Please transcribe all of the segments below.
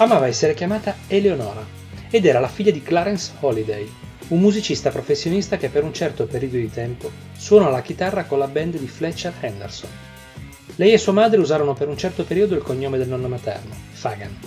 Amava essere chiamata Eleonora ed era la figlia di Clarence Holiday, un musicista professionista che per un certo periodo di tempo suona la chitarra con la band di Fletcher Henderson. Lei e sua madre usarono per un certo periodo il cognome del nonno materno, Fagan.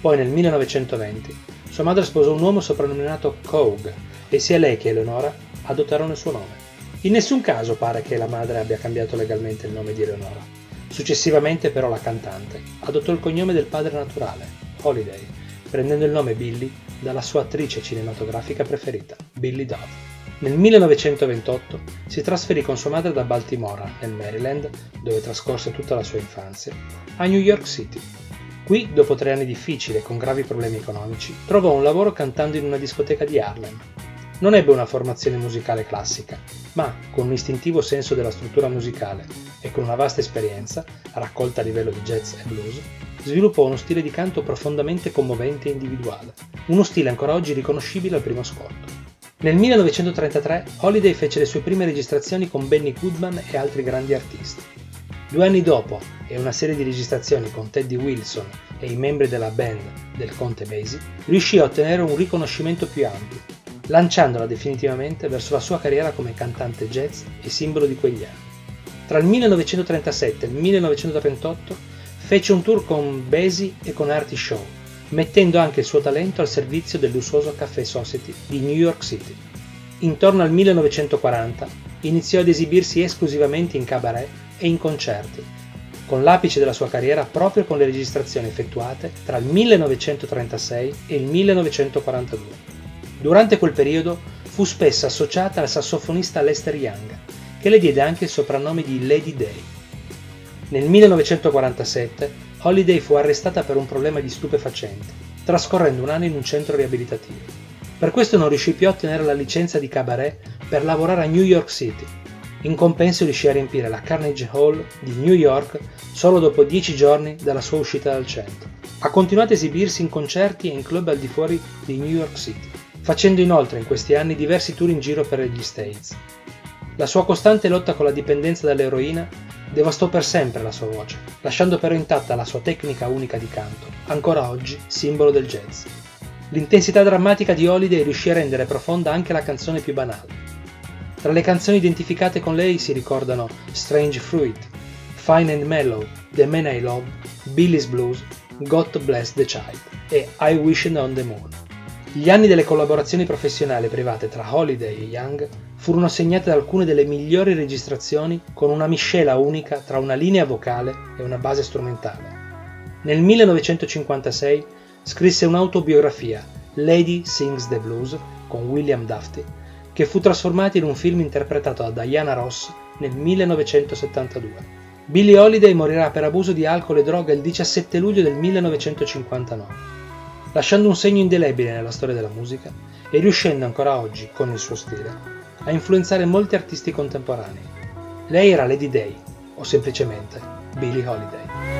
Poi nel 1920 sua madre sposò un uomo soprannominato Cogue e sia lei che Eleonora adottarono il suo nome. In nessun caso pare che la madre abbia cambiato legalmente il nome di Eleonora. Successivamente però la cantante adottò il cognome del padre naturale, Holiday, prendendo il nome Billy dalla sua attrice cinematografica preferita, Billy Dove. Nel 1928 si trasferì con sua madre da Baltimora, nel Maryland, dove trascorse tutta la sua infanzia, a New York City. Qui, dopo tre anni difficili e con gravi problemi economici, trovò un lavoro cantando in una discoteca di Harlem. Non ebbe una formazione musicale classica, ma con un istintivo senso della struttura musicale e con una vasta esperienza, raccolta a livello di jazz e blues, sviluppò uno stile di canto profondamente commovente e individuale, uno stile ancora oggi riconoscibile al primo ascolto. Nel 1933 Holiday fece le sue prime registrazioni con Benny Goodman e altri grandi artisti. Due anni dopo, e una serie di registrazioni con Teddy Wilson e i membri della band del Conte Basie, riuscì a ottenere un riconoscimento più ampio, lanciandola definitivamente verso la sua carriera come cantante jazz e simbolo di quegli anni. Tra il 1937 e il 1938 Fece un tour con Basie e con Artie Shaw, mettendo anche il suo talento al servizio del lussuoso Café Society di New York City. Intorno al 1940 iniziò ad esibirsi esclusivamente in cabaret e in concerti, con l'apice della sua carriera proprio con le registrazioni effettuate tra il 1936 e il 1942. Durante quel periodo fu spesso associata al sassofonista Lester Young, che le diede anche il soprannome di Lady Day. Nel 1947 Holiday fu arrestata per un problema di stupefacenti, trascorrendo un anno in un centro riabilitativo. Per questo non riuscì più a ottenere la licenza di cabaret per lavorare a New York City. In compenso riuscì a riempire la Carnegie Hall di New York solo dopo dieci giorni dalla sua uscita dal centro. Ha continuato a esibirsi in concerti e in club al di fuori di New York City, facendo inoltre in questi anni diversi tour in giro per gli States. La sua costante lotta con la dipendenza dall'eroina devastò per sempre la sua voce, lasciando però intatta la sua tecnica unica di canto, ancora oggi simbolo del jazz. L'intensità drammatica di Holiday riuscì a rendere profonda anche la canzone più banale. Tra le canzoni identificate con lei si ricordano Strange Fruit, Fine and Mellow, The Man I Love, Billy's Blues, God Bless the Child e I Wish on the Moon. Gli anni delle collaborazioni professionali private tra Holiday e Young furono segnate da alcune delle migliori registrazioni con una miscela unica tra una linea vocale e una base strumentale. Nel 1956 scrisse un'autobiografia, Lady Sings the Blues, con William Dufty, che fu trasformata in un film interpretato da Diana Ross nel 1972. Billie Holiday morirà per abuso di alcol e droga il 17 luglio del 1959, lasciando un segno indelebile nella storia della musica e riuscendo ancora oggi, con il suo stile, a influenzare molti artisti contemporanei. Lei era Lady Day, o semplicemente Billie Holiday.